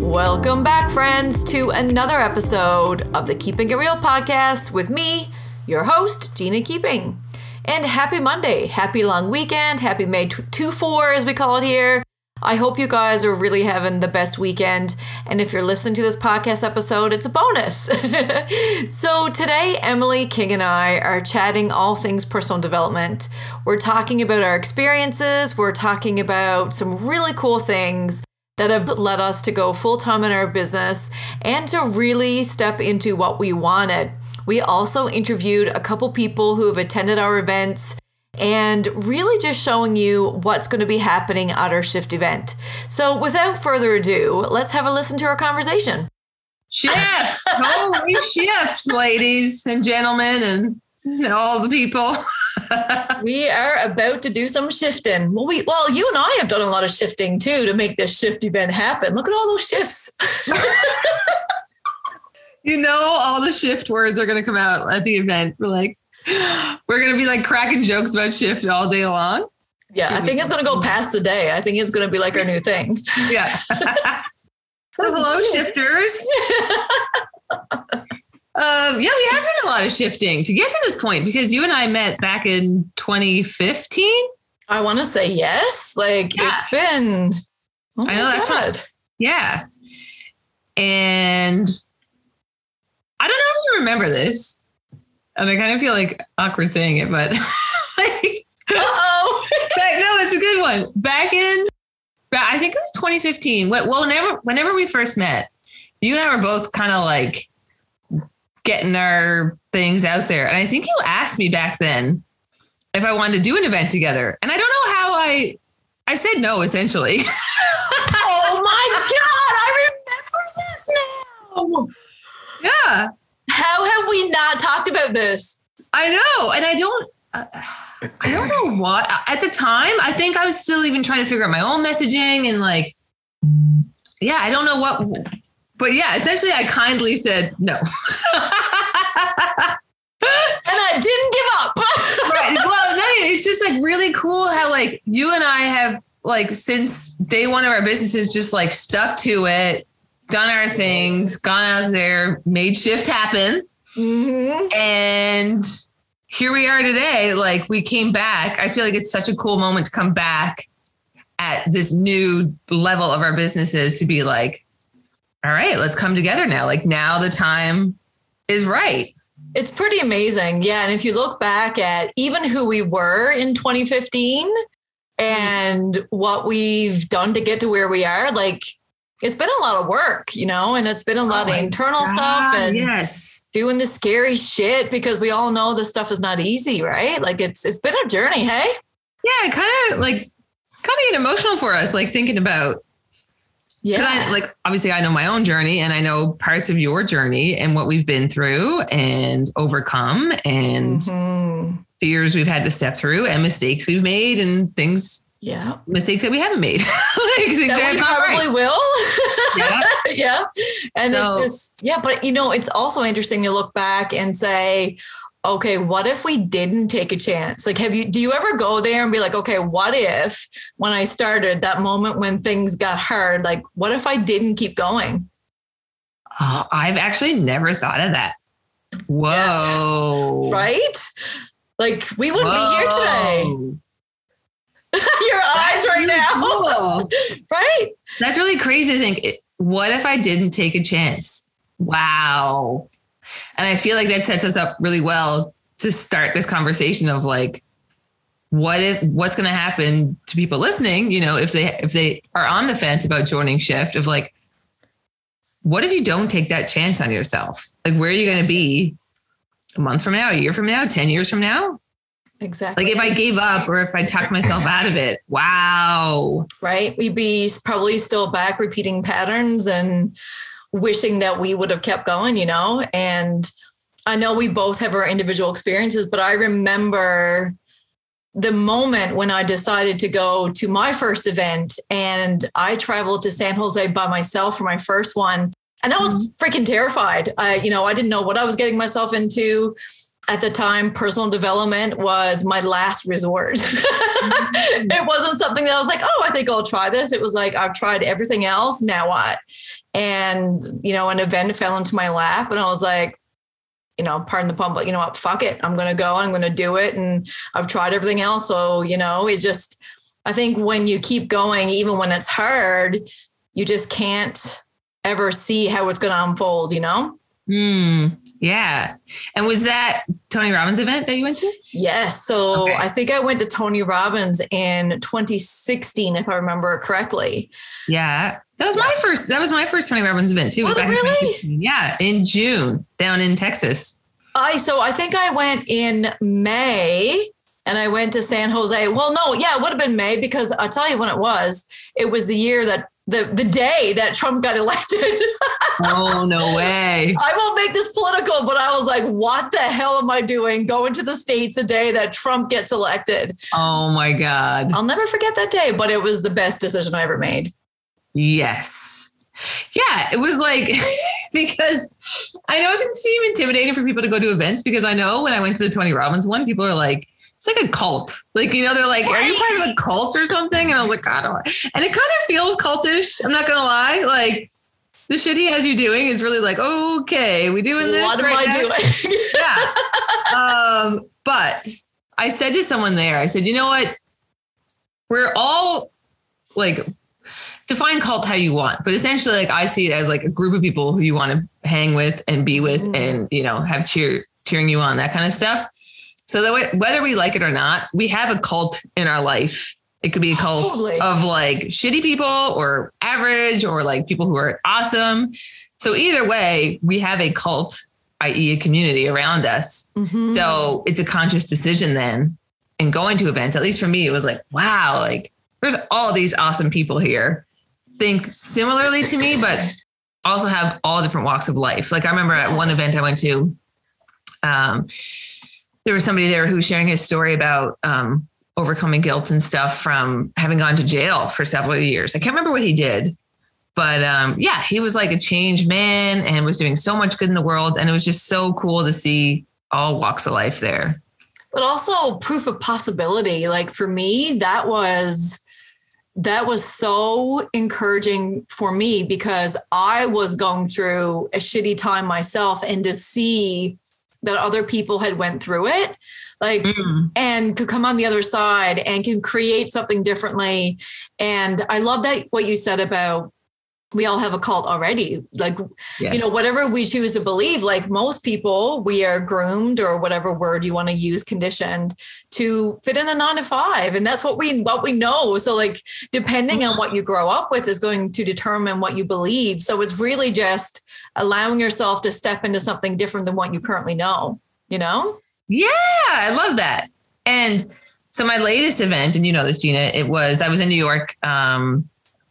Welcome back, friends, to another episode of the Keeping It Real podcast with me, your host, Gina Keeping. And happy Monday, happy long weekend, happy May 2 4, as we call it here. I hope you guys are really having the best weekend. And if you're listening to this podcast episode, it's a bonus. so today, Emily King and I are chatting all things personal development. We're talking about our experiences, we're talking about some really cool things that have led us to go full time in our business and to really step into what we wanted. We also interviewed a couple people who have attended our events and really just showing you what's going to be happening at our shift event. So, without further ado, let's have a listen to our conversation. Shift, holy shifts, ladies and gentlemen, and all the people. we are about to do some shifting. Well, we well, you and I have done a lot of shifting too to make this shift event happen. Look at all those shifts. you know, all the shift words are going to come out at the event. We're like, we're going to be like cracking jokes about shift all day long. Yeah, I think it's going to go past the day. I think it's going to be like our new thing. Yeah. so, hello, shifters. Um, yeah, we have done a lot of shifting to get to this point because you and I met back in 2015. I want to say yes. Like yeah. it's been. Oh I know that's God. what. Yeah, and I don't know if you remember this, and I kind of feel like awkward saying it, but like, oh, no, it's a good one. Back in, I think it was 2015. Well, whenever whenever we first met, you and I were both kind of like getting our things out there. And I think you asked me back then if I wanted to do an event together. And I don't know how I I said no essentially. oh my god, I remember this now. Yeah. How have we not talked about this? I know, and I don't uh, I don't know what at the time. I think I was still even trying to figure out my own messaging and like yeah, I don't know what but yeah, essentially, I kindly said no. and I didn't give up. right. Well, it's just like really cool how like you and I have like since day one of our businesses just like stuck to it, done our things, gone out there, made shift happen. Mm-hmm. And here we are today. Like we came back. I feel like it's such a cool moment to come back at this new level of our businesses to be like, all right, let's come together now. Like now the time is right. It's pretty amazing. Yeah. And if you look back at even who we were in 2015 and what we've done to get to where we are, like it's been a lot of work, you know, and it's been a lot oh of internal God, stuff and yes. doing the scary shit because we all know this stuff is not easy, right? Like it's it's been a journey, hey? Yeah, kind of like kind of emotional for us, like thinking about yeah. I, like obviously I know my own journey and I know parts of your journey and what we've been through and overcome and mm-hmm. fears we've had to step through and mistakes we've made and things yeah mistakes that we haven't made like that we probably right. will yeah yeah and so, it's just yeah but you know it's also interesting to look back and say okay, what if we didn't take a chance? Like, have you, do you ever go there and be like, okay, what if when I started that moment when things got hard, like, what if I didn't keep going? Oh, I've actually never thought of that. Whoa. Yeah. Right? Like, we wouldn't Whoa. be here today. Your eyes right really now. Cool. right? That's really crazy to think. What if I didn't take a chance? Wow. And I feel like that sets us up really well to start this conversation of like, what if what's going to happen to people listening you know if they if they are on the fence about joining shift of like what if you don't take that chance on yourself like where are you going to be a month from now a year from now 10 years from now Exactly. like if i gave up or if i talked myself out of it wow right? We'd be probably still back repeating patterns and wishing that we would have kept going, you know? And I know we both have our individual experiences, but I remember the moment when I decided to go to my first event and I traveled to San Jose by myself for my first one. And I was mm-hmm. freaking terrified. I, you know, I didn't know what I was getting myself into. At the time personal development was my last resort. Mm-hmm. It wasn't something that i was like oh i think i'll try this. It was like i've tried everything else. Now what and you know an event fell into my lap and i was like you know pardon the pun but you know what fuck it i'm gonna go i'm gonna do it and i've tried everything else so you know it's just i think when you keep going even when it's hard you just can't ever see how it's gonna unfold you know Hmm. Yeah. And was that Tony Robbins event that you went to? Yes. So Okay. I think I went to Tony Robbins in 2016, if I remember correctly. Yeah. That was my first. That was my first Tony Robbins event too. Was it in really? Yeah, in June down in Texas. I so I think I went in May and I went to San Jose. Well, no, yeah, it would have been May because I'll tell you when it was. It was the year that the the day that Trump got elected. Oh no way! I won't make this political, but I was like, what the hell am I doing going to the States the day that Trump gets elected? Oh my god! I'll never forget that day, but it was the best decision I ever made. Yes. Yeah, it was like because I know it can seem intimidating for people to go to events because I know when I went to the Tony Robbins one, people are like, it's like a cult. Like, you know, they're like, are you part of a cult or something? And I was like, I don't. And it kind of feels cultish. I'm not gonna lie. Like the shit he has you doing is really like, okay, we doing this. what am I now? doing? yeah. Um, but I said to someone there, I said, you know what? We're all like define cult how you want, but essentially, like I see it as like a group of people who you want to hang with and be with, Mhm. and you know have cheer cheering you on that kind of stuff. So that way, whether we like it or not, we have a cult in our life. It could be a cult Totally. of like shitty people or average or like people who are awesome. So either way, we have a cult, i.e., a community around us. Mhm. So it's a conscious decision then in going to events. At least for me, it was like, wow, like there's all these awesome people here. Think similarly to me, but also have all different walks of life. Like I remember at one event I went to, um, there was somebody there who was sharing his story about um, overcoming guilt and stuff from having gone to jail for several years. I can't remember what he did, but um, yeah, he was like a changed man and was doing so much good in the world. And it was just so cool to see all walks of life there. but also proof of possibility like for me that was that was so encouraging for me because i was going through a shitty time myself and to see that other people had went through it like Mm. and could come on the other side and can create something differently and i love that what you said about we all have a cult already. Like Yes. you know whatever we choose to believe like most people we are groomed or whatever word you want to use conditioned to fit in the nine to five and that's what we what we know. So like depending on what you grow up with is going to determine what you believe. So it's really just allowing yourself to step into something different than what you currently know you know? Yeah, I love that. And so my latest event, and you know this, Gina, it was I was in New York um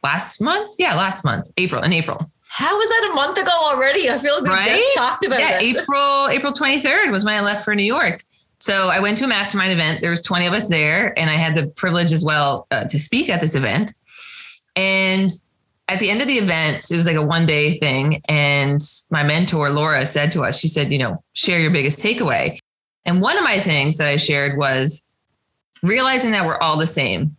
last month. Yeah, last month, April, in April. how was that a month ago already i feel like we Right? just talked about yeah, it April, April 23rd was when I left for New York. So I went to a mastermind event. There was 20 of us there, and I had the privilege as well uh, to speak at this event. And at the end of the event, it was like a one day thing. And my mentor, Laura, said to us, she said, you know, share your biggest takeaway. And one of my things that I shared was realizing that we're all the same.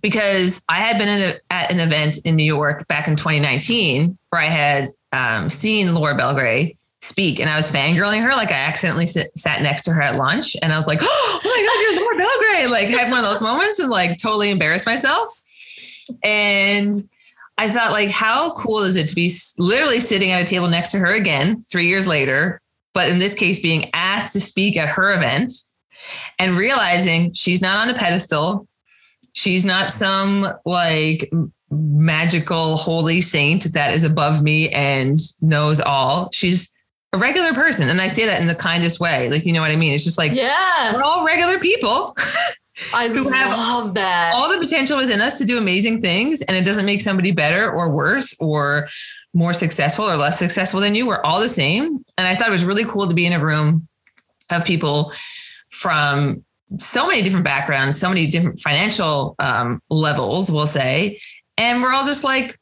Because I had been a, at an event in New York back in 2019 where I had um, seen Laura Belgray speak and I was fangirling her. Like I accidentally sit, sat next to her at lunch and I was like, oh my God, you're Laura Belgray. Like I had one of those moments and like totally embarrassed myself. And I thought, like, how cool is it to be literally sitting at a table next to her again three years later, but in this case, being asked to speak at her event and realizing she's not on a pedestal. She's not some like magical holy saint that is above me and knows all. She's a regular person. And I say that in the kindest way. Like, you know what I mean? It's just like, yeah, we're all regular people. I who have love that. All the potential within us to do amazing things. And it doesn't make somebody better or worse or more successful or less successful than you. We're all the same. And I thought it was really cool to be in a room of people from so many different backgrounds, so many different financial um, levels, we'll say. And we're all just like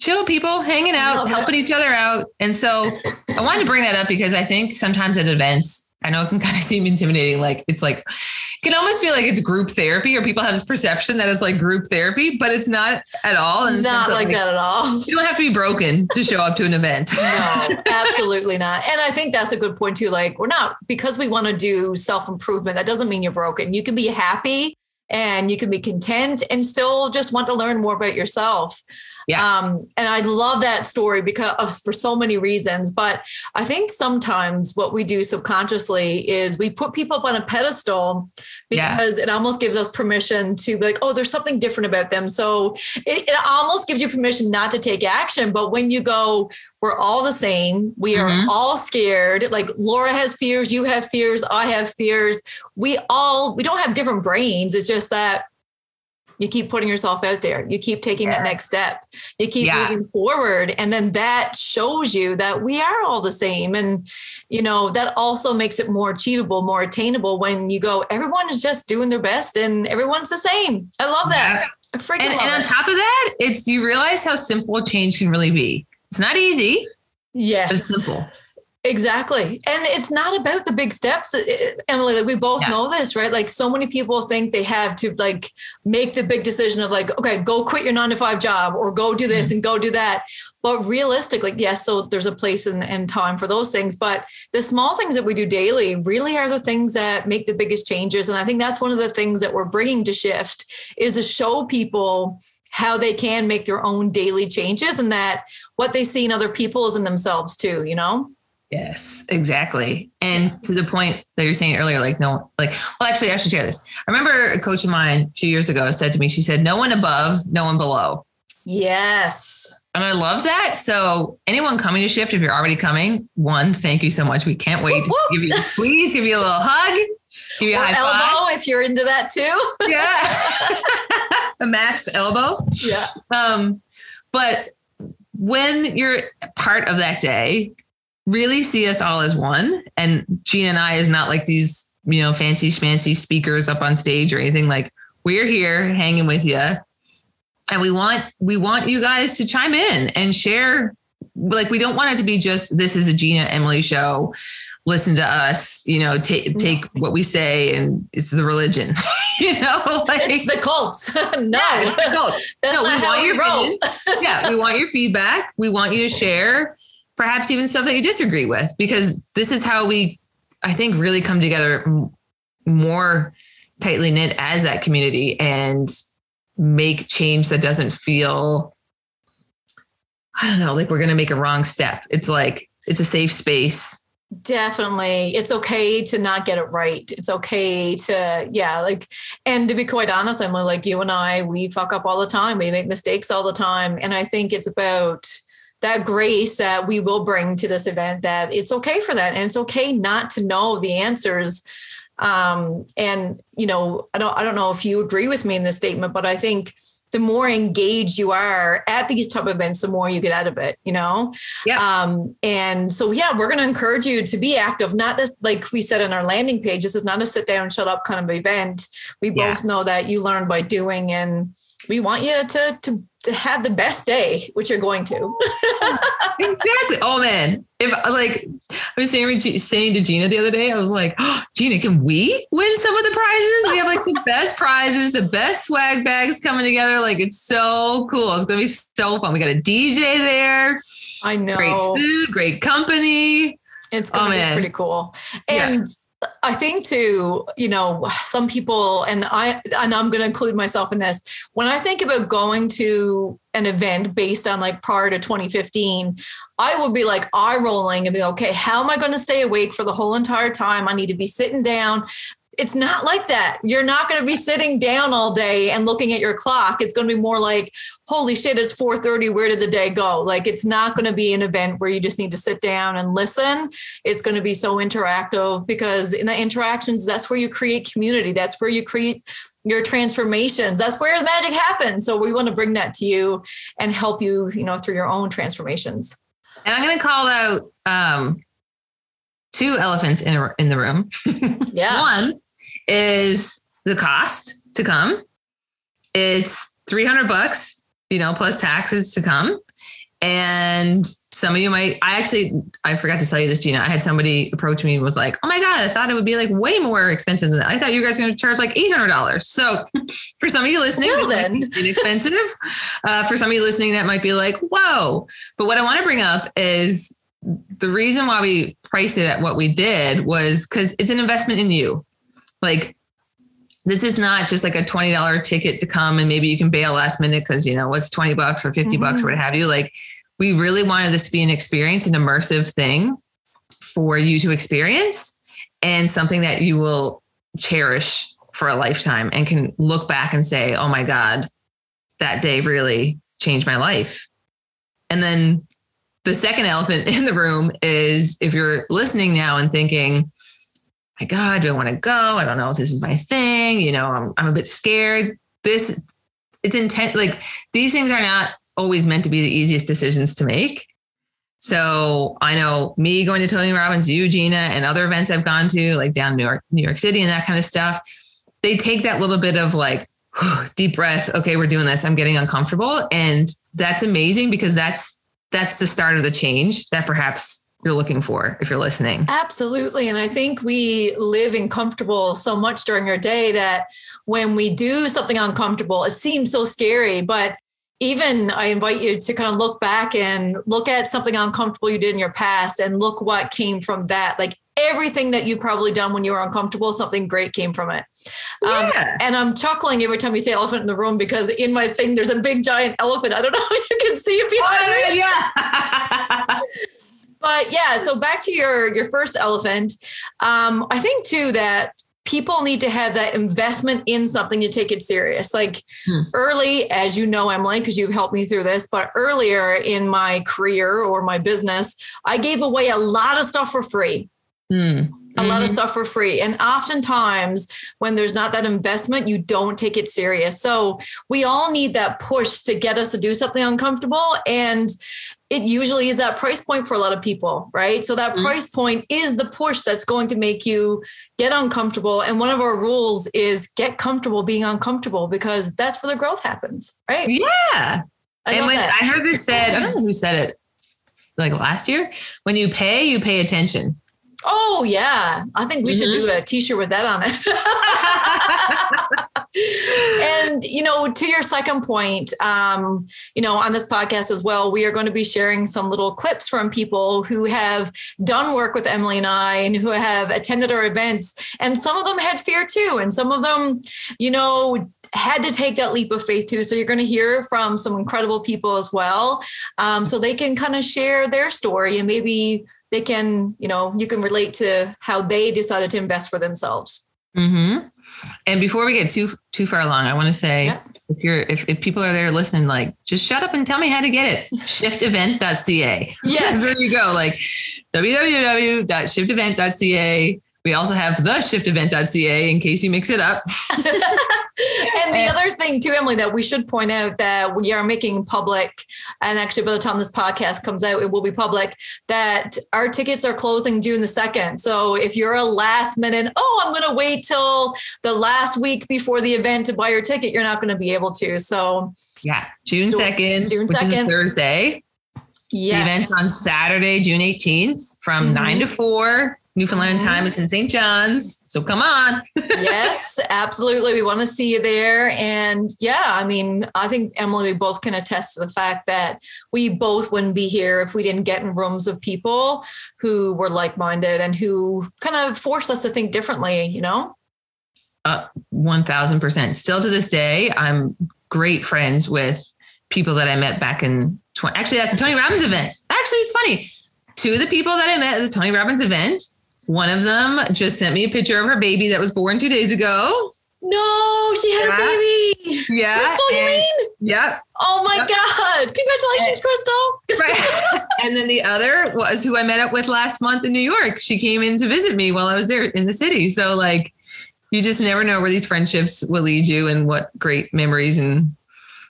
chill people hanging out, helping each other out. And so I wanted to bring that up because I think sometimes at events, I know it can kind of seem intimidating. Like it's like, it can almost feel like it's group therapy or people have this perception that it's like group therapy, but it's not at all. And not like, like, that at all. You don't have to be broken to show up to an event. no, absolutely not. And I think that's a good point too. Like we're not, because we want to do self-improvement, that doesn't mean you're broken. You can be happy and you can be content and still just want to learn more about yourself. Yeah. Um, and I love that story because of, for so many reasons. But I think sometimes what we do subconsciously is we put people up on a pedestal because yeah. it almost gives us permission to be like, oh, there's something different about them. So it, it almost gives you permission not to take action. But when you go, we're all the same. We are mm-hmm. all scared. Like Laura has fears, you have fears, I have fears. We all, we don't have different brains. It's just that you keep putting yourself out there. You keep taking yes. that next step. You keep yeah. moving forward. And then that shows you that we are all the same. And you know that also makes it more achievable more attainable when you go everyone is just doing their best and everyone's the same. I love that. Yeah. I and, and on it. top of that it's you realize how simple change can really be. It's not easy yes it's simple Exactly. And it's not about the big steps. Emily, like we both yeah. know this, right? Like so many people think they have to like make the big decision of like, okay, go quit your nine to five job or go do this mm-hmm. and go do that. But realistically, yes, so there's a place and, and time for those things. But the small things that we do daily really are the things that make the biggest changes. And I think that's one of the things that we're bringing to shift is to show people how they can make their own daily changes and that what they see in other people is in themselves too, you know? Yes, exactly. And to the point that you're saying earlier, like, no, like, well, actually, I should share this. I remember a coach of mine a few years ago said to me, she said, no one above, no one below. Yes. And I love that. So, anyone coming to shift, if you're already coming, one, thank you so much. We can't wait whoop, to whoop. give you a squeeze, give you a little hug, give you a high elbow five. if you're into that too. yeah. a masked elbow. Yeah. Um, but when you're part of that day, really see us all as one. And Gina and I is not like these, you know, fancy schmancy speakers up on stage or anything. Like we're here hanging with you. And we want we want you guys to chime in and share. Like we don't want it to be just this is a Gina Emily show. Listen to us, you know, take take what we say and it's the religion. you know, like it's the cults. no, yeah, it's the cult. No, we want your yeah, we want your feedback. We want you to share perhaps even stuff that you disagree with, because this is how we, I think, really come together more tightly knit as that community and make change that doesn't feel, I don't know, like we're going to make a wrong step. It's like, it's a safe space. Definitely. It's okay to not get it right. It's okay to, yeah, like, and to be quite honest, I'm like you and I, we fuck up all the time. We make mistakes all the time. And I think it's about, that grace that we will bring to this event that it's okay for that. And it's okay not to know the answers. Um, and you know i don't i don't know if you agree with me in this statement but i think the more engaged you are at these type of events the more you get out of it you know? Yeah. Um, and so yeah we're going to encourage you to be active. Not this like we said on our landing page this is not a sit down shut up kind of event. We both know that you learn by doing and we want you to to to have the best day, which you're going to. exactly. Oh man, if like I was saying, saying to Gina the other day, I was like, oh, Gina, can we win some of the prizes? We have like the best prizes, the best swag bags coming together. Like it's so cool. It's gonna be so fun. We got a DJ there. I know. Great food, great company. It's gonna oh, be man. pretty cool. And yeah. I think too, you know, some people, and I, and I'm going to include myself in this. When I think about going to an event based on like prior to 2015, I would be like eye rolling and be okay, how am I going to stay awake for the whole entire time? I need to be sitting down. It's not like that. You're not going to be sitting down all day and looking at your clock. It's going to be more like, holy shit, it's 4:30. Where did the day go? Like it's not going to be an event where you just need to sit down and listen. It's going to be so interactive because in the interactions, that's where you create community. That's where you create your transformations. That's where the magic happens. So we want to bring that to you and help you, you know, through your own transformations. And I'm going to call out um, two elephants in, in the room. Yeah. One is the cost to come. It's 300 bucks, you know, plus taxes to come. And some of you might, I actually, I forgot to tell you this, Gina. I had somebody approach me and was like, oh my God, I thought it would be like way more expensive than that. I thought you guys were going to charge like $800. So for some of you listening, Well be inexpensive. uh, for some of you listening, that might be like, whoa. But what I want to bring up is the reason why we priced it at what we did was because it's an investment in you. Like, this is not just like a $20 ticket to come and maybe you can bail last minute because, you know, what's 20 bucks or 50 bucks or mm-hmm. what have you. Like, we really wanted this to be an experience, an immersive thing for you to experience and something that you will cherish for a lifetime and can look back and say, oh my God, that day really changed my life. And then the second elephant in the room is if you're listening now and thinking, my God, do I want to go? I don't know if this is my thing. You know, I'm, I'm a bit scared. This, it's intent. Like these things are not always meant to be the easiest decisions to make. So I know me going to Tony Robbins, you, Gina, and other events I've gone to, like down New York, New York City, and that kind of stuff. They take that little bit of like deep breath. Okay, we're doing this. I'm getting uncomfortable, and that's amazing because that's that's the start of the change that perhaps you're looking for if you're listening. Absolutely. And I think we live in comfortable so much during our day that when we do something uncomfortable, it seems so scary. But even I invite you to kind of look back and look at something uncomfortable you did in your past and look what came from that. Like everything that you've probably done when you were uncomfortable, something great came from it. Um, Yeah. and I'm chuckling every time you say elephant in the room because in my thing, there's a big giant elephant. I don't know if you can see it behind me. yeah. But yeah, so back to your your first elephant. Um, I think too that people need to have that investment in something to take it serious. Like Hmm. early, as you know, Emily, because you've helped me through this, but earlier in my career or my business, I gave away a lot of stuff for free. Hmm. A lot of Mhm. stuff for free. And oftentimes, when there's not that investment, you don't take it serious. So, we all need that push to get us to do something uncomfortable. And it usually is that price point for a lot of people, right? So, that Mhm. price point is the push that's going to make you get uncomfortable. And one of our rules is get comfortable being uncomfortable because that's where the growth happens, right? Yeah. I and when that. I heard this said, I don't know who said it, like last year, when you pay, you pay attention. Oh yeah, I think we should Mhm. do a T-shirt with that on it. and you know, to your second point, um, you know, on this podcast as well, we are going to be sharing some little clips from people who have done work with Emily and I, and who have attended our events, and some of them had fear too, and some of them, you know. Had to take that leap of faith too. So you're going to hear from some incredible people as well. Um, so they can kind of share their story and maybe they can, you know, you can relate to how they decided to invest for themselves. hmm And before we get too too far along, I want to say Yeah. if you're if, if people are there listening, like just shut up and tell me how to get it. Shiftevent.ca. Yes. That's where you go. Like www.shiftevent.ca. We also have the shiftevent.ca in case you mix it up. and the other thing too, Emily, that we should point out that we are making public, and actually by the time this podcast comes out, it will be public, that our tickets are closing June the 2nd. So if you're a last minute, oh, I'm going to wait till the last week before the event to buy your ticket, you're not going to be able to. So Yeah. June 2nd, June which is a 2nd. Thursday. yes. The event's on Saturday, June 18th from Mhm. 9 to 4 Newfoundland Mhm. time. It's in St. John's. So come on. yes, absolutely. We want to see you there. And yeah, I mean, I think Emily, we both can attest to the fact that we both wouldn't be here if we didn't get in rooms of people who were like minded and who kind of forced us to think differently, you know? Uh, 1000%. Still to this day, I'm great friends with people that I met back in 20, actually at the Tony Robbins event. Actually, it's funny. Two of the people that I met at the Tony Robbins event One of them just sent me a picture of her baby that was born two days ago. No, she had Yeah. a baby. Yeah. Crystal, you and- mean? Yep. Oh my Yep. God. Congratulations, Crystal. Right. and then the other was who I met up with last month in New York. She came in to visit me while I was there in the city. So like you just never know where these friendships will lead you and what great memories and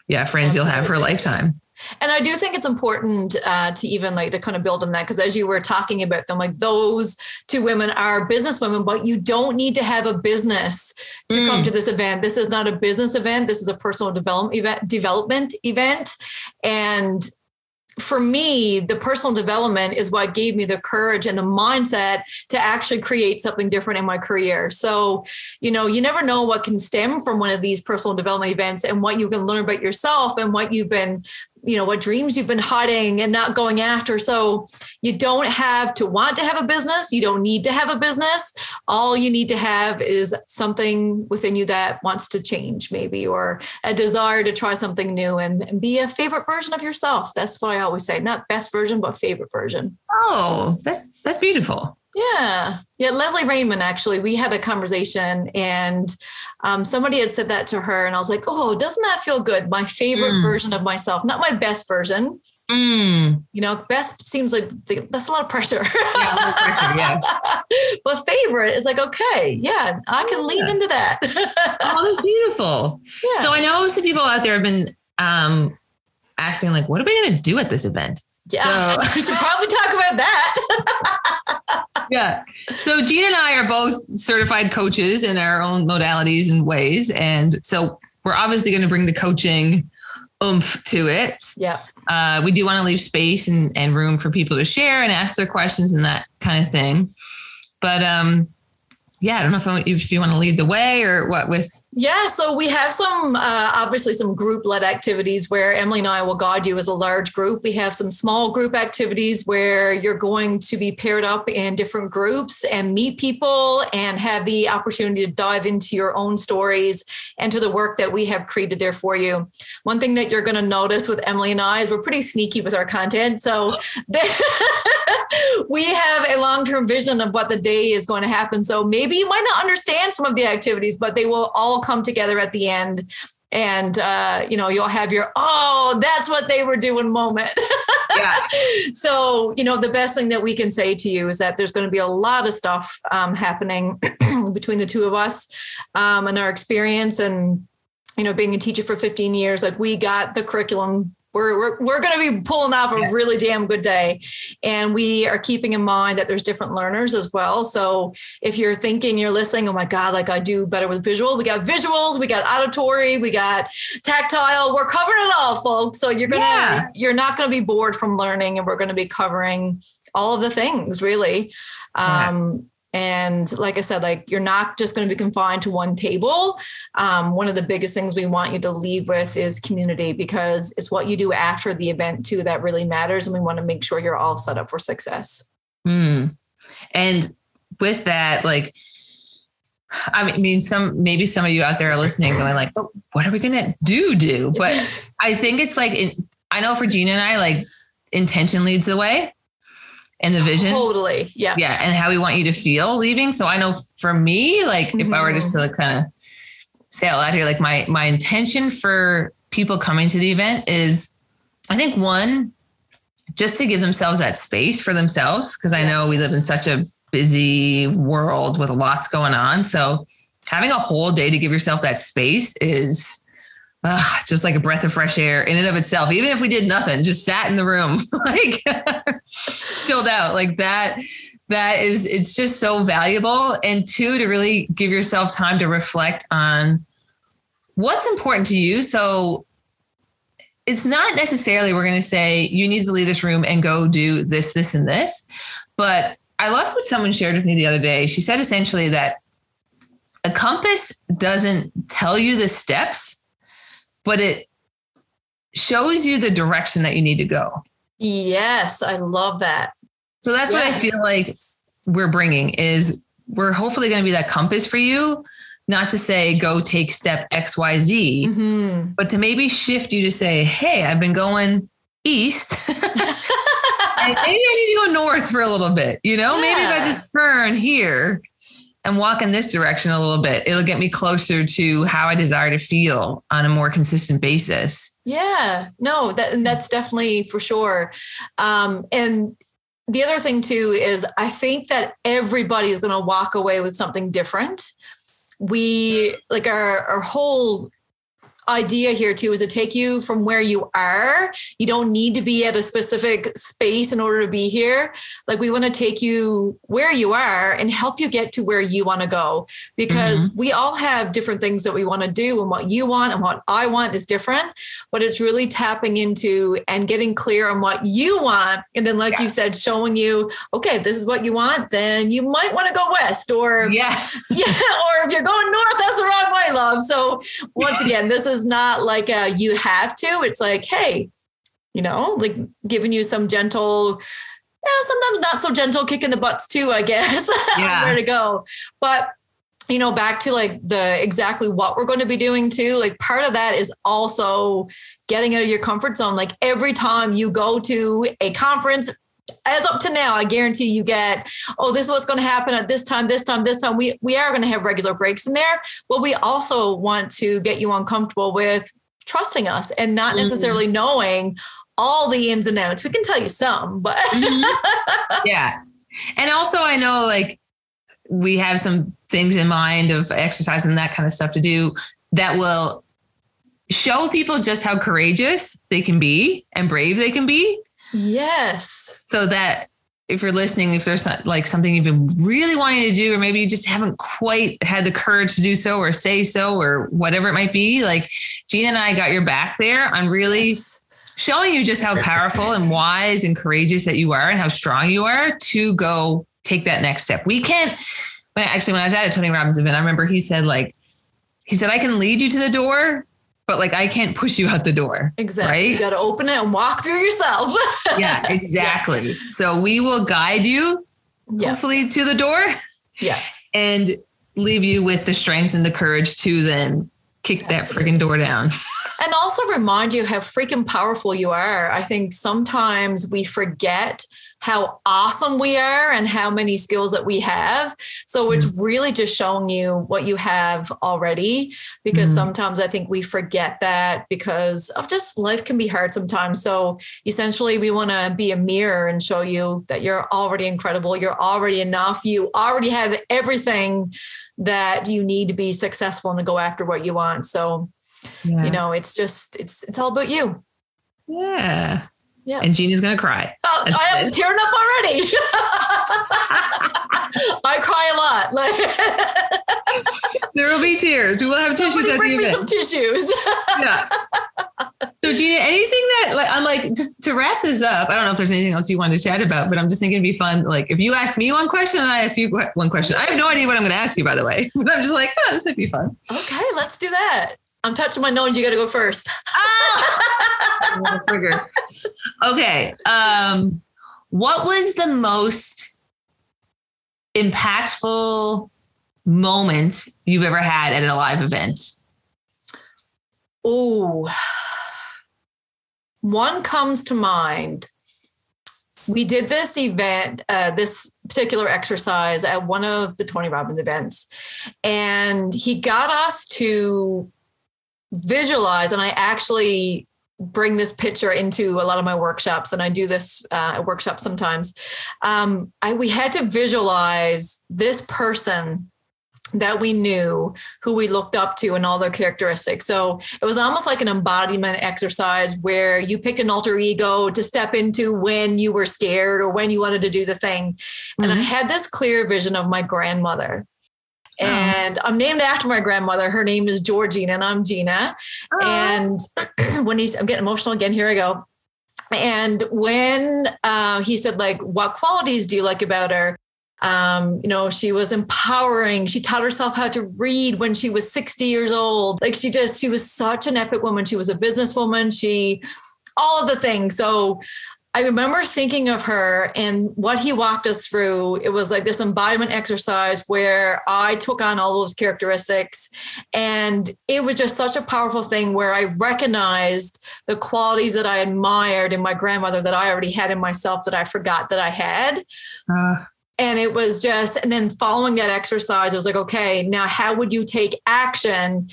yeah, friends you'll have for a lifetime. And I do think it's important uh, to even like to kind of build on that because as you were talking about them, like those two women are business women, but you don't need to have a business to come Mm. to this event. This is not a business event. This is a personal development event. Development event, and for me, the personal development is what gave me the courage and the mindset to actually create something different in my career. So, you know, you never know what can stem from one of these personal development events and what you can learn about yourself and what you've been, you know, what dreams you've been hiding and not going after. So, you don't have to want to have a business. You don't need to have a business. All you need to have is something within you that wants to change, maybe, or a desire to try something new and, and be a favorite version of yourself. That's what I always say. Not best version, but favorite version. Oh, that's that's beautiful. Yeah. Yeah. Leslie Raymond, actually, we had a conversation and um, somebody had said that to her. And I was like, oh, doesn't that feel good? My favorite Mm. version of myself, not my best version. Mm. You know, best seems like that's a lot of pressure. Yeah, a little pressure, yeah. but favorite is like, okay, yeah, I can lean into that. Oh, that's beautiful. yeah. So I know some people out there have been um asking like, what are we gonna do at this event? Yeah. So- we should probably talk about that. Yeah. So Gina and I are both certified coaches in our own modalities and ways. And so we're obviously going to bring the coaching oomph to it. yeah. Uh, we do want to leave space and, and room for people to share and ask their questions and that kind of thing. But um, yeah, I don't know if, I, if you want to lead the way or what with. Yeah, so we have some, uh, obviously, some group led activities where Emily and I will guide you as a large group. We have some small group activities where you're going to be paired up in different groups and meet people and have the opportunity to dive into your own stories and to the work that we have created there for you. One thing that you're going to notice with Emily and I is we're pretty sneaky with our content. So we have a long term vision of what the day is going to happen. So maybe you might not understand some of the activities, but they will all come together at the end. And, uh, you know, you'll have your, oh, that's what they were doing moment. Yeah. so, you know, the best thing that we can say to you is that there's going to be a lot of stuff um, happening between the two of us um, and our experience and, you know, being a teacher for 15 years, like we got the curriculum. We're, we're, we're going to be pulling off a really damn good day. And we are keeping in mind that there's different learners as well. So if you're thinking, you're listening, oh my God, like I do better with visual, we got visuals, we got auditory, we got tactile, we're covering it all, folks. So you're going to, Yeah. you're not going to be bored from learning and we're going to be covering all of the things really. Yeah. Um, And like I said, like you're not just going to be confined to one table. Um, one of the biggest things we want you to leave with is community because it's what you do after the event too that really matters. And we want to make sure you're all set up for success. Hmm. And with that, like, I mean, some maybe some of you out there are listening going like, but what are we gonna do? Do but I think it's like in, I know for Gina and I, like intention leads the way, and the vision, Totally. Yeah. yeah, and how we want you to feel leaving. So I know for me, like if I were just to mm-hmm. like, kind of say out loud here, like my my intention for people coming to the event is, I think one, just to give themselves that space for themselves, because I know we live in such a busy world with lots going on. So having a whole day to give yourself that space is just like a breath of fresh air in and of itself. Even if we did nothing, just sat in the room, like chilled out, like that. That is, it's just so valuable. And two, to really give yourself time to reflect on what's important to you. So it's not necessarily we're going to say you need to leave this room and go do this, this, and this. But I love what someone shared with me the other day. She said essentially that a compass doesn't tell you the steps, but it shows you the direction that you need to go. Yes. I love that. So that's what I feel like we're bringing is we're hopefully going to be that compass for you, not to say go take step XYZ, Mhm. but to maybe shift you to say, hey, I've been going east. maybe I need to go north for a little bit. You know, maybe if I just turn here and walk in this direction a little bit, it'll get me closer to how I desire to feel on a more consistent basis. Yeah, no, that that's definitely for sure. Um, and the other thing too is I think that everybody is going to walk away with something different. We like our our whole idea here too is to take you from where you are. You don't need to be at a specific space in order to be here. Like we want to take you where you are and help you get to where you want to go because mm-hmm. we all have different things that we want to do and what you want and what I want is different, but it's really tapping into and getting clear on what you want and then like you said showing you okay, this is what you want, then you might want to go west or Yeah. yeah, or if you're going north, that's the wrong way, love. So once again, this is not like a you have to. It's like, hey, you know, like giving you some gentle, yeah, sometimes not so gentle kick in the butts too, I guess. Yeah. Where to go. But you know, back to like the exactly what we're going to be doing too. Like part of that is also getting out of your comfort zone. Like every time you go to a conference, as up to now, I guarantee you get, oh, this is what's going to happen at this time, this time, this time. We we are going to have regular breaks in there, but we also want to get you uncomfortable with trusting us and not Mhm. necessarily knowing all the ins and outs. We can tell you some, but yeah. And also, I know like we have some things in mind of exercise and that kind of stuff to do that will show people just how courageous they can be and brave they can be. Yes. So that if you're listening, if there's like something you've been really wanting to do, or maybe you just haven't quite had the courage to do so or say so or whatever it might be, like Gina and I got your back there on really Yes. showing you just how powerful and wise and courageous that you are and how strong you are to go take that next step. We can't when actually when I was at a Tony Robbins event, I remember he said like he said I can lead you to the door, but like I can't push you out the door. Exactly. Right? You got to open it and walk through yourself. Yeah, exactly. So we will guide you yeah. hopefully to the door Yeah. and leave you with the strength and the courage to then kick that freaking door down. And also remind you how freaking powerful you are. I think sometimes we forget how awesome we are and how many skills that we have. So it's really just showing you what you have already because Mhm. sometimes I think we forget that because of just life can be hard sometimes. So essentially, we want to be a mirror and show you that you're already incredible. You're already enough. You already have everything that you need to be successful and to go after what you want. So Yeah. you know it's just it's it's all about you Yeah. Yeah. And Gina's gonna cry. oh, That's i am tearing up already i cry a lot like There will be tears. We will have tissues somebody at the bring me event. some tissues yeah. So Gina, anything that like I'm like to, to wrap this up, I don't know if there's anything else you wanted to chat about, but I'm just thinking it'd be fun. Like if you ask me one question and I ask you one question, I have no idea what I'm going to ask you, by the way. But I'm just like, oh, this might be fun. okay let's do that i'm touching my nose you got to go first Trigger. Okay. Um, what was the most impactful moment you've ever had at a live event? Ooh. One comes to mind. We did this event, uh, this particular exercise at one of the Tony Robbins events, and he got us to visualize. And I actually bring this picture into a lot of my workshops, and I do this uh, at workshops sometimes. Um, I we had to visualize this person that we knew who we looked up to and all their characteristics. So it was almost like an embodiment exercise where you picked an alter ego to step into when you were scared or when you wanted to do the thing. And I Mhm. had this clear vision of my grandmother. Oh. And I'm named after my grandmother. Her name is Georgina, and I'm Gina. And when he's, I'm getting emotional again. Here I go. And when uh, he said, like, what qualities do you like about her? Um, you know, she was empowering. She taught herself how to read when she was 60 years old. Like she just, she was such an epic woman. She was a businesswoman. She, all of the things. So I remember thinking of her and what he walked us through. It was like this embodiment exercise where I took on all those characteristics. And it was just such a powerful thing where I recognized the qualities that I admired in my grandmother that I already had in myself that I forgot that I had. Uh. And it was just, and then following that exercise, it was like, okay, now how would you take action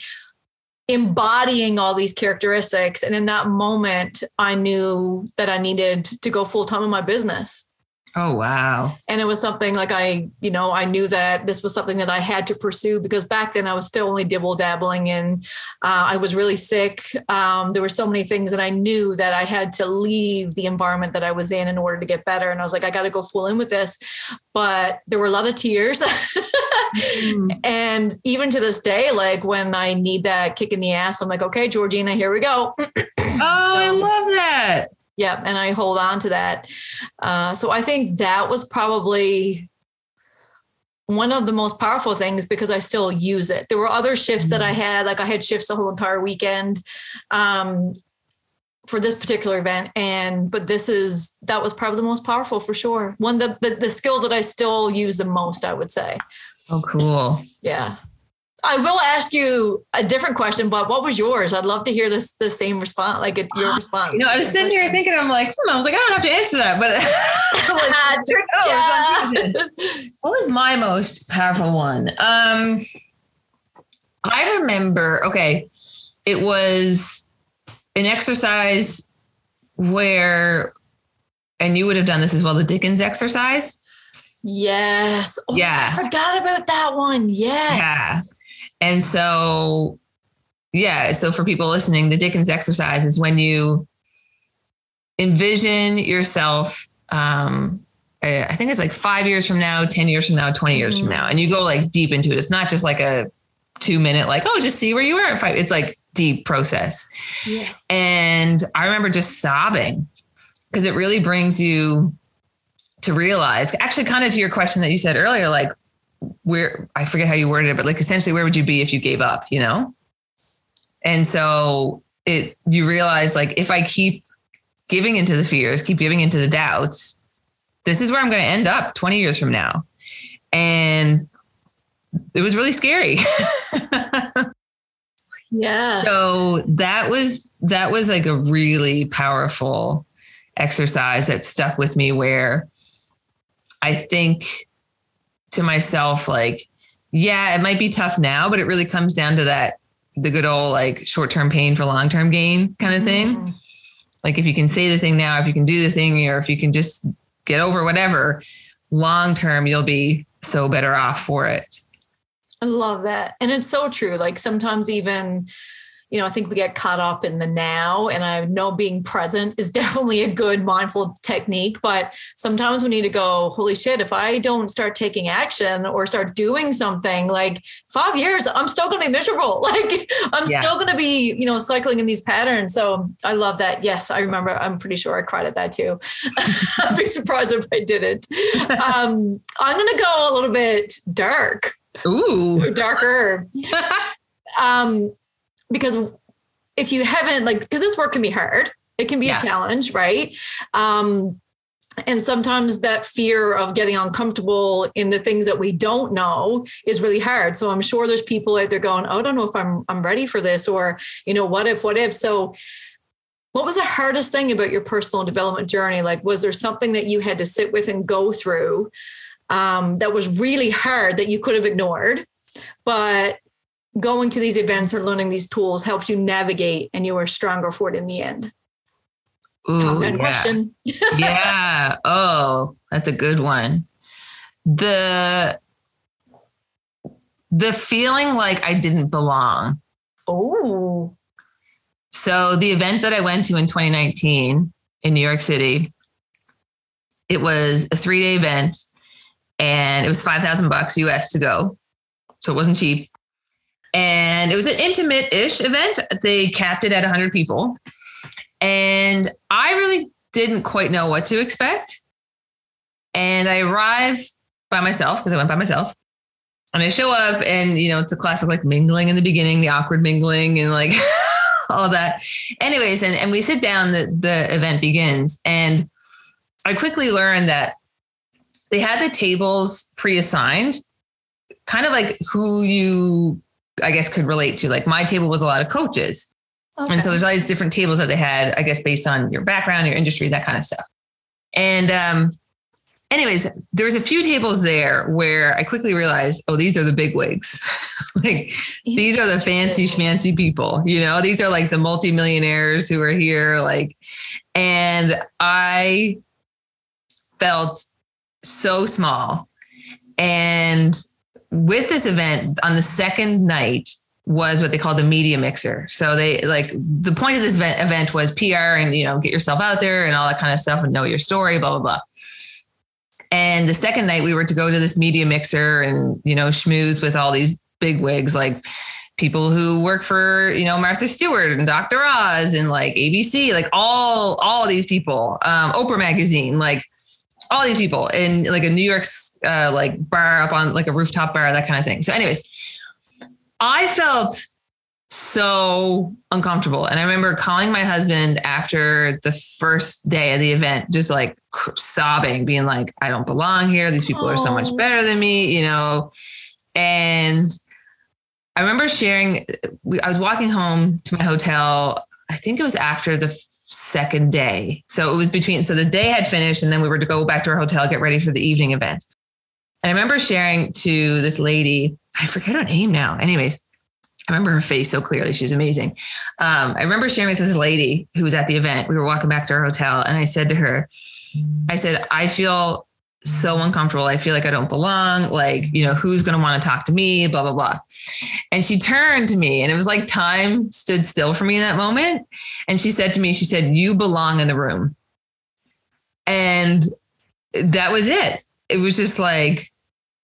embodying all these characteristics. And in that moment, I knew that I needed to go full time in my business. Oh, wow. And it was something like I, you know, I knew that this was something that I had to pursue because back then I was still only dibble dabbling and uh, I was really sick. Um, there were so many things that I knew that I had to leave the environment that I was in in order to get better. And I was like, I got to go full in with this. But there were a lot of tears. mm. And even to this day, like when I need that kick in the ass, I'm like, okay, Georgina, here we go. oh, so, I love that yeah and i hold on to that. Uh, so i think that was probably one of the most powerful things because i still use it. There were other shifts that i mm-hmm. had like i had shifts the whole entire weekend um, for this particular event and but this is that was probably the most powerful for sure. One that the, the skill that i still use the most i would say. Oh cool. Yeah I will ask you a different question, but what was yours? I'd love to hear this the same response, like your response. You know, I was sitting here thinking, I'm like, hmm, I was like, I don't have to answer that, but oh, what was my most powerful one? Um, I remember. Okay, it was an exercise where, and you would have done this as well, the Dickens exercise. Yes. Oh, yeah. I forgot about that one. Yes. Yeah. And so, yeah, so for people listening, the Dickens exercise is when you envision yourself. Um, I think it's like five years from now, 10 years from now, 20 years mm-hmm. from now. And you go like deep into it. It's not just like a two minute, like, oh, just see where you are five. It's like deep process. Yeah. And I remember just sobbing because it really brings you to realize, actually, kind of to your question that you said earlier, like, where I forget how you worded it, but like essentially where would you be if you gave up, you know? And so it you realize like if I keep giving into the fears, keep giving into the doubts, this is where I'm going to end up 20 years from now. And it was really scary. yeah. So that was that was like a really powerful exercise that stuck with me where I think to myself, like, yeah, it might be tough now, but it really comes down to that the good old like short term pain for long term gain kind of thing. Mm. Like, if you can say the thing now, if you can do the thing, or if you can just get over whatever, long term, you'll be so better off for it. I love that. And it's so true. Like, sometimes even, you know, I think we get caught up in the now, and I know being present is definitely a good mindful technique. But sometimes we need to go, holy shit, if I don't start taking action or start doing something, like five years, I'm still going to be miserable. Like I'm yeah. still going to be, you know, cycling in these patterns. So I love that. Yes, I remember. I'm pretty sure I cried at that too. I'd be surprised if I didn't. Um, I'm going to go a little bit dark. Ooh, darker. um, because if you haven't like because this work can be hard. It can be yeah. a challenge right? Um and sometimes that fear of getting uncomfortable in the things that we don't know is really hard. So i'm sure there's people out there going oh, i don't know if i'm i'm ready for this or you know what if what if? So what was the hardest thing about your personal development journey? Like was there something that you had to sit with and go through um, that was really hard that you could have ignored but going to these events or learning these tools helps you navigate and you are stronger for it in the end. Ooh, yeah. question. yeah. Oh, that's a good one. The the feeling like I didn't belong. Oh. So the event that I went to in 2019 in New York City, it was a three day event and it was 5,000 bucks US to go. So it wasn't cheap and it was an intimate ish event. They capped it at 100 people. And I really didn't quite know what to expect. And I arrive by myself because I went by myself. And I show up, and you know, it's a classic like mingling in the beginning, the awkward mingling, and like all that. Anyways, and, and we sit down, the, the event begins. And I quickly learned that they had the tables pre-assigned, kind of like who you, I guess, could relate to. Like my table was a lot of coaches. Okay. And so there's all these different tables that they had, I guess, based on your background, your industry, that kind of stuff. And um, anyways, there's a few tables there where I quickly realized, oh, these are the big wigs. like these are the fancy schmancy people, you know, these are like the multimillionaires who are here. Like, and I felt so small. And with this event on the second night, was what they called the media mixer. So they like the point of this event, was PR and you know get yourself out there and all that kind of stuff and know your story, blah blah blah. And the second night we were to go to this media mixer and you know schmooze with all these big wigs like people who work for you know Martha Stewart and Dr. Oz and like ABC, like all all these people, um, Oprah magazine, like all these people in like a New York's uh, like bar up on like a rooftop bar, that kind of thing. So, anyways I felt so uncomfortable. And I remember calling my husband after the first day of the event, just like sobbing, being like, I don't belong here. These people are so much better than me, you know? And I remember sharing, I was walking home to my hotel. I think it was after the second day. So it was between, so the day had finished and then we were to go back to our hotel, get ready for the evening event. And I remember sharing to this lady, I forget her name now. Anyways, I remember her face so clearly. She's amazing. Um, I remember sharing with this lady who was at the event. We were walking back to our hotel, and I said to her, I said, I feel so uncomfortable. I feel like I don't belong. Like, you know, who's going to want to talk to me? Blah, blah, blah. And she turned to me, and it was like time stood still for me in that moment. And she said to me, She said, You belong in the room. And that was it. It was just like,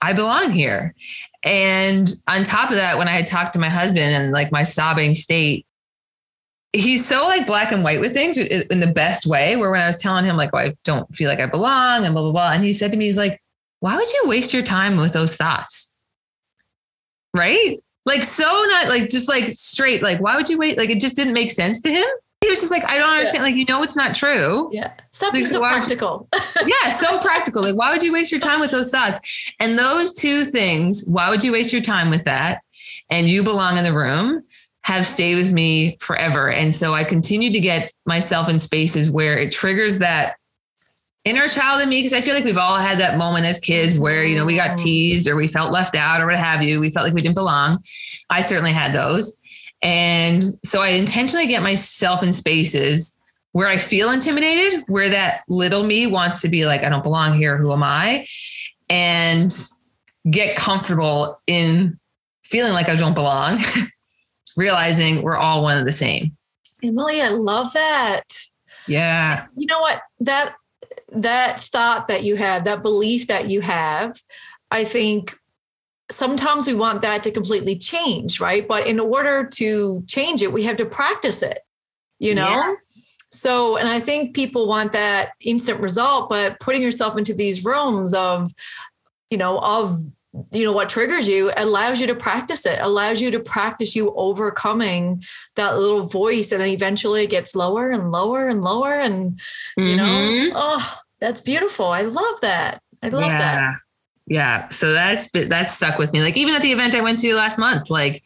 I belong here. And on top of that, when I had talked to my husband and like my sobbing state, he's so like black and white with things in the best way. Where when I was telling him, like, oh, I don't feel like I belong and blah, blah, blah. And he said to me, he's like, why would you waste your time with those thoughts? Right? Like, so not like just like straight, like, why would you wait? Like, it just didn't make sense to him he was just like, I don't understand. Yeah. Like, you know, it's not true. Yeah. Stop being so practical. yeah. So practical. Like, why would you waste your time with those thoughts? And those two things, why would you waste your time with that? And you belong in the room have stayed with me forever. And so I continue to get myself in spaces where it triggers that inner child in me because I feel like we've all had that moment as kids where, you know, we got mm-hmm. teased or we felt left out or what have you. We felt like we didn't belong. I certainly had those. And so I intentionally get myself in spaces where I feel intimidated, where that little me wants to be like, I don't belong here. Who am I? And get comfortable in feeling like I don't belong, realizing we're all one of the same. Emily, I love that. Yeah. You know what? That that thought that you have, that belief that you have, I think sometimes we want that to completely change, right? But in order to change it, we have to practice it, you know? Yeah. So, and I think people want that instant result, but putting yourself into these rooms of, you know, of, you know, what triggers you allows you to practice it, allows you to practice you overcoming that little voice. And then eventually it gets lower and lower and lower. And, you mm-hmm. know, oh, that's beautiful. I love that. I love yeah. that yeah so that's that's stuck with me like even at the event i went to last month like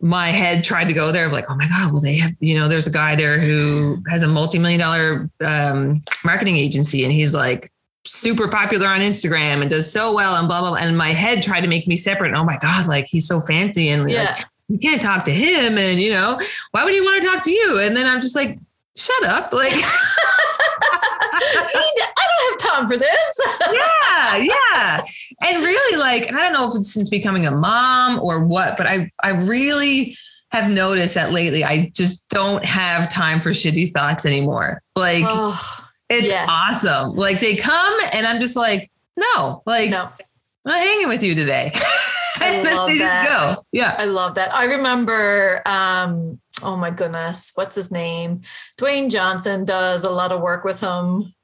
my head tried to go there of like oh my god well they have you know there's a guy there who has a multi-million dollar um, marketing agency and he's like super popular on instagram and does so well and blah blah, blah. and my head tried to make me separate and, oh my god like he's so fancy and yeah. like you can't talk to him and you know why would he want to talk to you and then i'm just like shut up like I don't have time for this. yeah, yeah. And really like, and I don't know if it's since becoming a mom or what, but I I really have noticed that lately I just don't have time for shitty thoughts anymore. Like oh, it's yes. awesome. Like they come and I'm just like, no, like no. I'm not hanging with you today. I love that. Yeah. I love that. I remember um oh my goodness, what's his name? Dwayne Johnson does a lot of work with him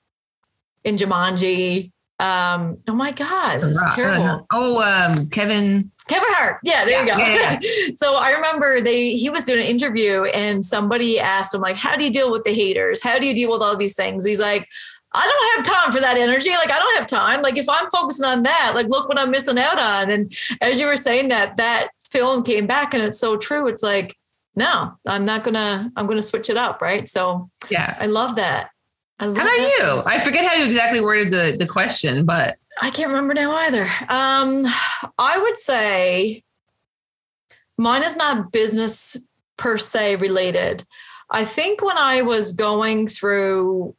in Jumanji. Um, oh my God, it's uh, terrible. oh, um, Kevin. Kevin Hart. Yeah, there yeah, you go. Yeah, yeah. so I remember they he was doing an interview and somebody asked him, like, how do you deal with the haters? How do you deal with all these things? He's like, I don't have time for that energy. Like I don't have time. Like if I'm focusing on that, like look what I'm missing out on. And as you were saying that, that film came back and it's so true. It's like, no, I'm not gonna, I'm gonna switch it up. Right. So Yeah. I love that. I love How about you? I forget how you exactly worded the, the question, but I can't remember now either. Um, I would say mine is not business per se related. I think when I was going through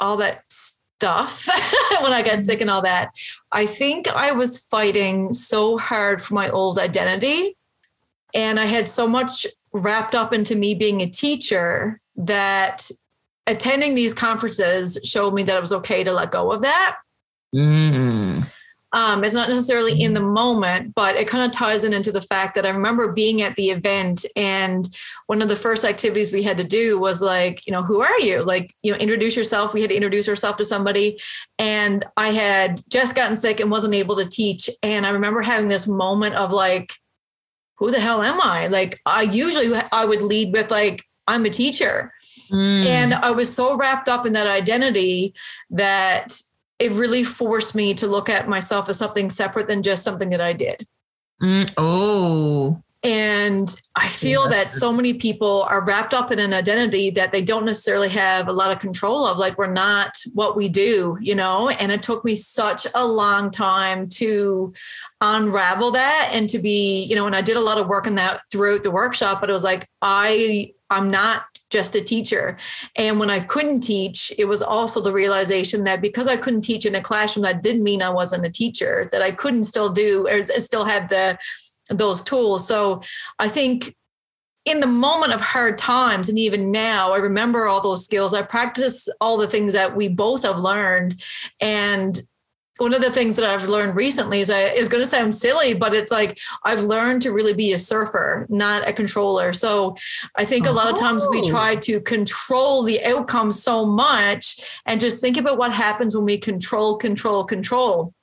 all that stuff, when I got sick and all that, I think I was fighting so hard for my old identity. And I had so much wrapped up into me being a teacher that attending these conferences showed me that it was okay to let go of that. Mm, Um, it's not necessarily in the moment, but it kind of ties in into the fact that I remember being at the event and one of the first activities we had to do was like, you know, who are you? Like, you know, introduce yourself. We had to introduce ourselves to somebody. And I had just gotten sick and wasn't able to teach. And I remember having this moment of like, who the hell am I? Like, I usually I would lead with like, I'm a teacher. mm. And I was so wrapped up in that identity that it really forced me to look at myself as something separate than just something that I did. Mm, oh, And I feel Yeah. that so many people are wrapped up in an identity that they don't necessarily have a lot of control of. Like we're not what we do, you know? And it took me such a long time to unravel that and to be, you know, and I did a lot of work on that throughout the workshop, but it was like, I, I'm not just a teacher. And when I couldn't teach, it was also the realization that because I couldn't teach in a classroom, that didn't mean I wasn't a teacher, that I couldn't still do or uh, still had the those tools. So I think in the moment of hard times, and even now, I remember all those skills. I practice all the things that we both have learned. And one of the things that I've learned recently is I is going to sound silly, but it's like I've learned to really be a surfer, not a controller. So I think a lot of times we Oh. try to control the outcome so much and just think about what happens when we control, control, control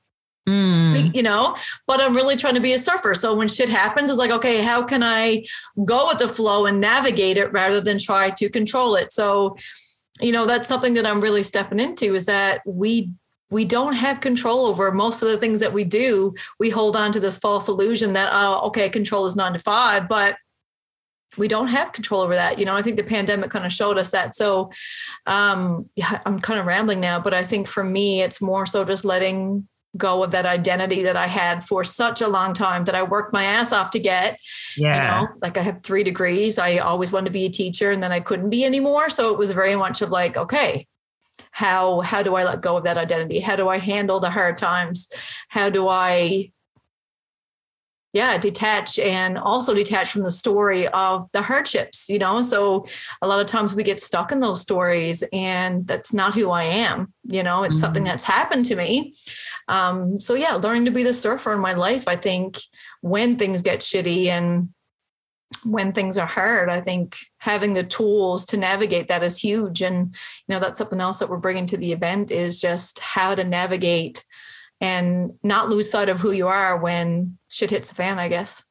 mm. you know but i'm really trying to be a surfer so when shit happens it's like okay how can i go with the flow and navigate it rather than try to control it so you know that's something that i'm really stepping into is that we we don't have control over most of the things that we do we hold on to this false illusion that oh okay control is nine to five but we don't have control over that you know i think the pandemic kind of showed us that so um yeah i'm kind of rambling now but i think for me it's more so just letting go of that identity that I had for such a long time that I worked my ass off to get. yeah. You know, like I have three degrees. I always wanted to be a teacher and then I couldn't be anymore. So it was very much of like, okay, how how do I let go of that identity? How do I handle the hard times? How do I yeah, detach and also detach from the story of the hardships, you know? So a lot of times we get stuck in those stories and that's not who I am, you know, it's something Mhm. that's happened to me. Um, so yeah, learning to be the surfer in my life, I think when things get shitty and when things are hard, I think having the tools to navigate that is huge. And, you know, that's something else that we're bringing to the event is just how to navigate and not lose sight of who you are when shit hits the fan, I guess.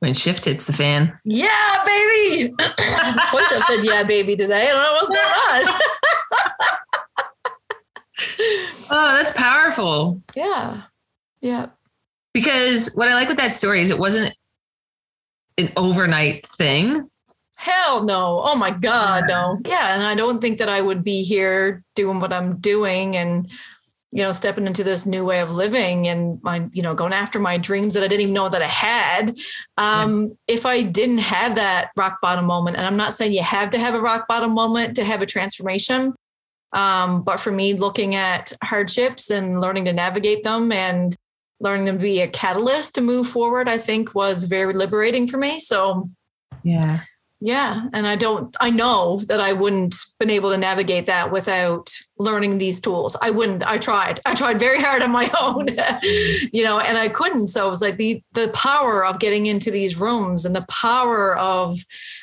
When shift hits the fan. Yeah, baby. Twice I've said yeah, baby today. I don't know what's going on. Oh, that's powerful. yeah. Yeah. Because what I like with that story is it wasn't an overnight thing. Hell no. Oh my God, no. Yeah. And I don't think that I would be here doing what I'm doing and, you know, stepping into this new way of living and my, you know, going after my dreams that I didn't even know that I had. Um, If I didn't have that rock bottom moment, and I'm not saying you have to have a rock bottom moment to have a transformation. Um, but for me, looking at hardships and learning to navigate them and learning to be a catalyst to move forward, I think was very liberating for me. So Yeah. yeah, and I don't I know that I wouldn't been able to navigate that without learning these tools. I wouldn't. I tried. I tried very hard on my own. Mm-hmm. you know, and I couldn't. So it was like the the power of getting into these rooms and the power of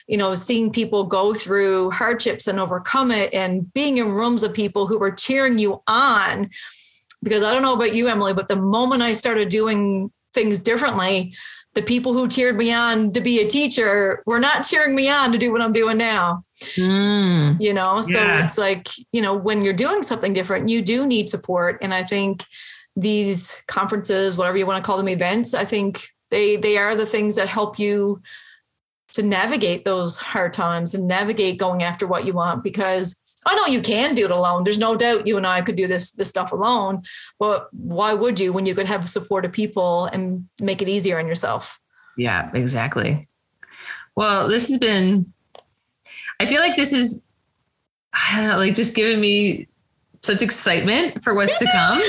you know, seeing people go through hardships and overcome it and being in rooms of people who were cheering you on because I don't know about you Emily, but the moment I started doing things differently, the people who cheered me on to be a teacher were not cheering me on to do what I'm doing now. Mm. You know, so Yeah. it's like, you know, when you're doing something different, you do need support. And I think these conferences, whatever you want to call them events, I think they they are the things that help you to navigate those hard times and navigate going after what you want because I know you can do it alone. There's no doubt you and I could do this this stuff alone, but why would you when you could have supportive people and make it easier on yourself? Yeah, exactly. Well, this has been, I feel like this is, I don't know, like just giving me such excitement for what's to come.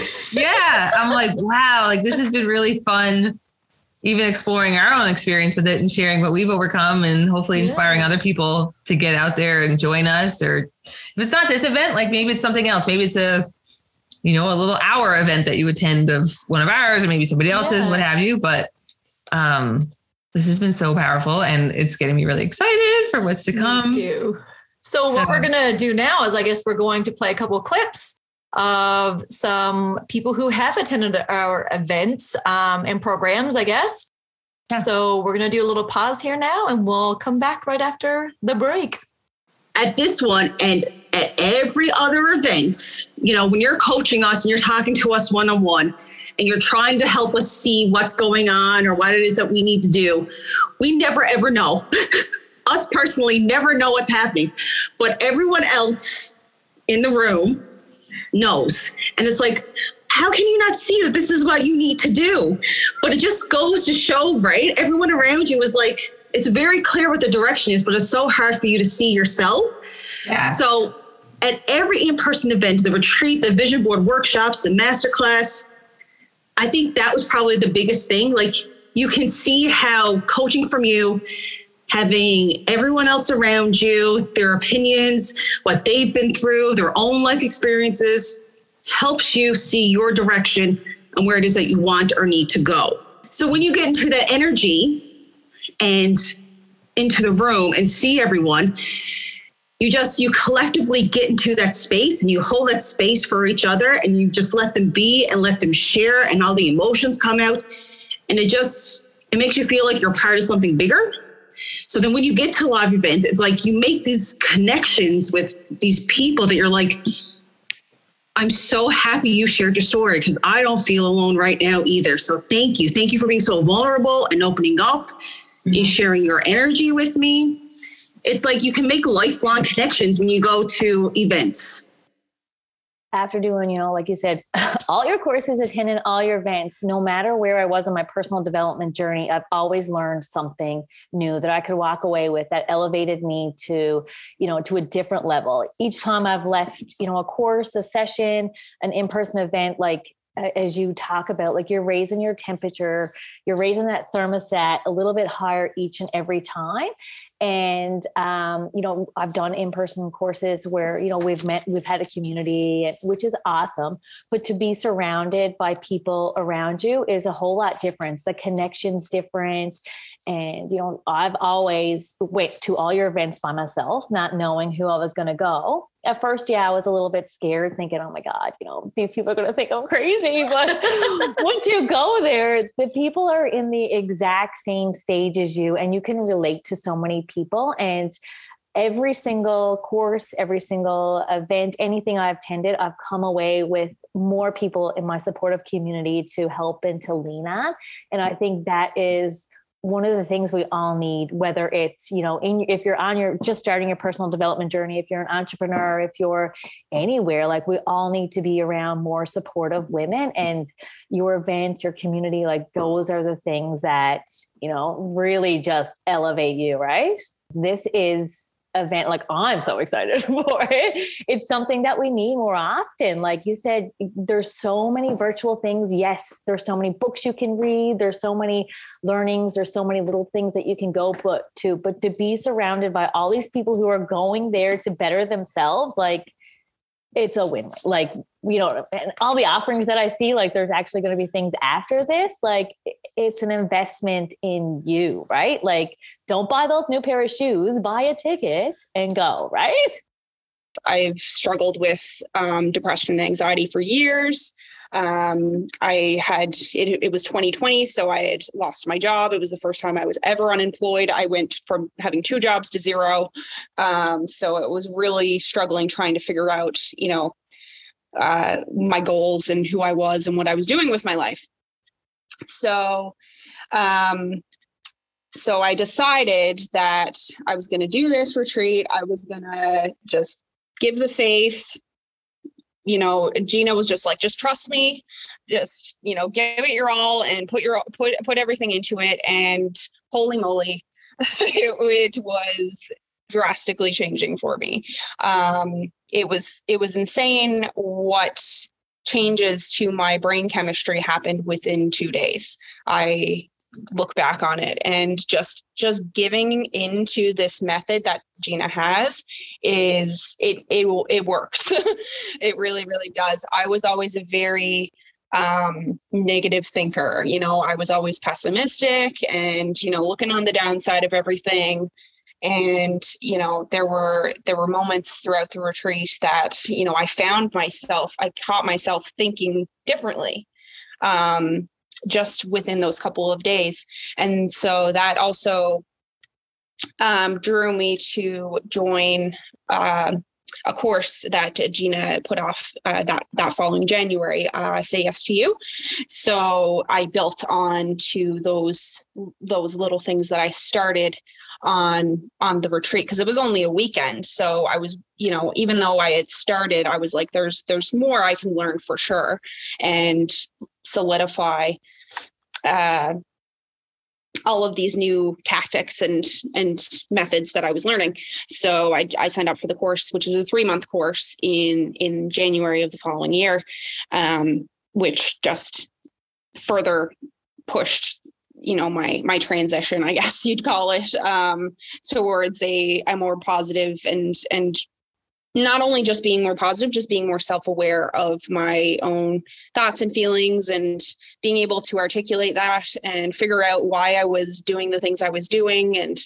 yeah. I'm like, wow, like this has been really fun, even exploring our own experience with it and sharing what we've overcome and hopefully inspiring Yeah. other people to get out there and join us. Or if it's not this event, like maybe it's something else. Maybe it's a, you know, a little hour event that you attend of one of ours or maybe somebody else's, Yeah. what have you. But um, this has been so powerful and it's getting me really excited for what's to come. So, So- what we're gonna do now is, I guess, we're going to play a couple of clips of some people who have attended our events um, and programs. I guess. Yeah. So we're gonna do a little pause here now, and we'll come back right after the break. At this one and at every other event, you know, when you're coaching us and you're talking to us one on one and you're trying to help us see what's going on or what it is that we need to do, we never ever know. us personally never know what's happening, but everyone else in the room knows. And it's like, how can you not see that this is what you need to do? But it just goes to show, right? Everyone around you is like, it's very clear what the direction is, but it's so hard for you to see yourself. Yeah. So at every in-person event, the retreat, the vision board workshops, the masterclass, I think that was probably the biggest thing. Like you can see how coaching from you, having everyone else around you, their opinions, what they've been through, their own life experiences, helps you see your direction and where it is that you want or need to go. So when you get into that energy and into the room and see everyone, you just you collectively get into that space and you hold that space for each other and you just let them be and let them share and all the emotions come out. And it just it makes you feel like you're part of something bigger. So then when you get to live events it's like you make these connections with these people that you're like i'm so happy you shared your story because i don't feel alone right now either. So thank you. Thank you for being so vulnerable and opening up and sharing your energy with me it's like you can make lifelong connections when you go to events. after doing, you know, like you said, all your courses, attending all your events, no matter where I was on my personal development journey, I've always learned something new that I could walk away with that elevated me to, you know, to a different level. Each time I've left, you know, a course, a session, an in-person event, like as you talk about, like you're raising your temperature, you're raising that thermostat a little bit higher each and every time. And um, you know i've done in-person courses where you know we've met we've had a community which is awesome. But to be surrounded by people around you is a whole lot different. The connections different. And you know i've always went to all your events by myself not knowing who i was going to go at first yeah i was a little bit scared thinking oh my god you know these people are going to think i'm crazy but once you go there the people are in the exact same stage as you and you can relate to so many people and every single course every single event anything i've attended i've come away with more people in my supportive community to help and to lean on and i think that is one of the things we all need whether it's you know in if you're on your just starting your personal development journey if you're an entrepreneur if you're anywhere like we all need to be around more supportive women and your events your community like those are the things that you know really just elevate you right? This is event like i'm so excited for it. It's something that we need more often. Like you said there's so many virtual things. Yes there's so many books you can read. There's so many learnings. There's so many little things that you can go put to but to be surrounded by all these people who are going there to better themselves like it's a win-win. like you know and all the offerings that i see like there's actually going to be things after this like it's an investment in you right like don't buy those new pair of shoes buy a ticket and go right I've struggled with um, depression and anxiety for years. Um, I had it, it was 2020, so I had lost my job. It was the first time I was ever unemployed. I went from having two jobs to zero. Um, so it was really struggling trying to figure out, you know, uh, my goals and who I was and what I was doing with my life. So, um, so I decided that I was going to do this retreat. I was going to just give the faith, you know, Gina was just like, just trust me, just, you know, give it your all and put your, put, put everything into it. And holy moly, it, it was drastically changing for me. Um, it was, it was insane what changes to my brain chemistry happened within two days. I look back on it and just just giving into this method that Gina has is it it it works. it really really does. I was always a very um negative thinker you know i was always pessimistic and you know looking on the downside of everything and you know there were there were moments throughout the retreat that you know i found myself i caught myself thinking differently um just within those couple of days. And so that also um, drew me to join uh, a course that Gina put off uh, that that following January. Uh, Say yes to you. So I built on to those those little things that I started on on the retreat because it was only a weekend so i was you know even though i had started i was like there's there's more i can learn for sure and solidify uh, all of these new tactics and and methods that I was learning. So I, I signed up for the course, which is a three month course in in January of the following year, um, which just further pushed you know my my transition i guess you'd call it um towards a a more positive and and not only just being more positive, just being more self aware of my own thoughts and feelings and being able to articulate that and figure out why I was doing the things I was doing and,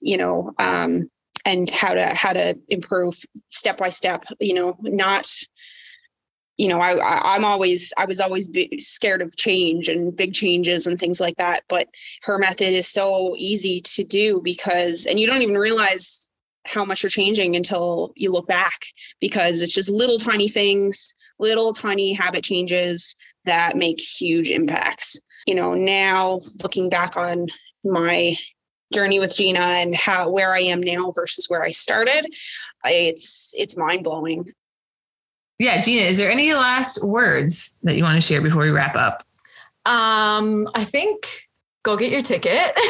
you know, um, and how to how to improve step by step you know not you know I, I am always i was always scared of change and big changes and things like that but her method is so easy to do because and you don't even realize how much you're changing until you look back because it's just little tiny things, little tiny habit changes that make huge impacts. You know, now looking back on my journey with Gina and how where I am now versus where I started, it's it's mind blowing. Yeah, Gina, is there any last words that you want to share before we wrap up? Um, I think go get your ticket.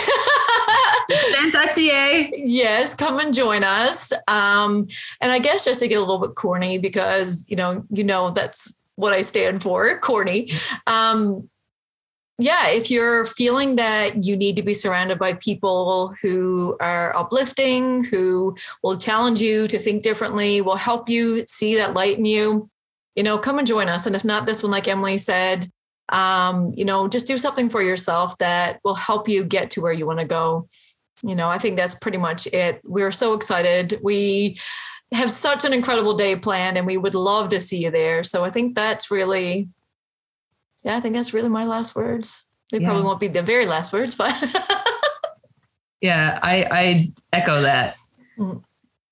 Fantaxier. yes, come and join us. Um, and I guess just to get a little bit corny because you know, you know that's what I stand for, corny. Um, yeah, if you're feeling that you need to be surrounded by people who are uplifting, who will challenge you to think differently, will help you see that light in you, you know, come and join us. And if not this one, like Emily said, um, you know, just do something for yourself that will help you get to where you want to go. You know, I think that's pretty much it. We're so excited. We have such an incredible day planned and we would love to see you there. So I think that's really, yeah, I think that's really my last words. They yeah. probably won't be the very last words, but yeah, I, I echo that. Mm.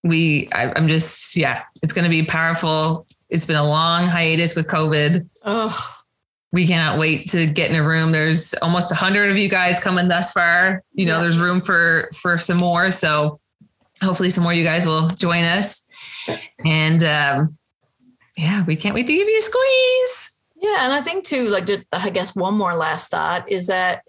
We, I, I'm just, yeah, it's going to be powerful. It's been a long hiatus with COVID. Oh, we cannot wait to get in a room. There's almost a hundred of you guys coming thus far. You know, yeah. there's room for for some more. So hopefully, some more you guys will join us. And um, yeah, we can't wait to give you a squeeze. Yeah, and I think too, like I guess one more last thought is that,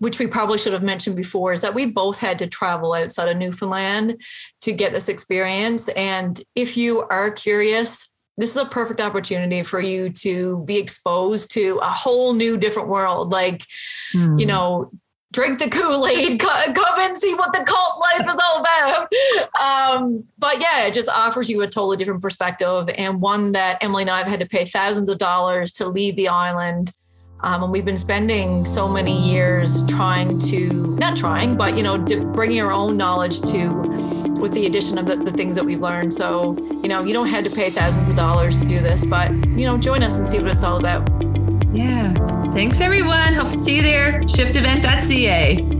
which we probably should have mentioned before, is that we both had to travel outside of Newfoundland to get this experience. And if you are curious, this is a perfect opportunity for you to be exposed to a whole new different world like mm. you hmm. know drink the kool-aid come and see what the cult life is all about um, but yeah it just offers you a totally different perspective and one that emily and i have had to pay thousands of dollars to leave the island Um, and we've been spending so many years trying to, not trying, but, you know, bringing our own knowledge to, with the addition of the, the things that we've learned. So, you know, you don't have to pay thousands of dollars to do this, but, you know, join us and see what it's all about. Yeah. Thanks, everyone. Hope to see you there. Shiftevent.ca.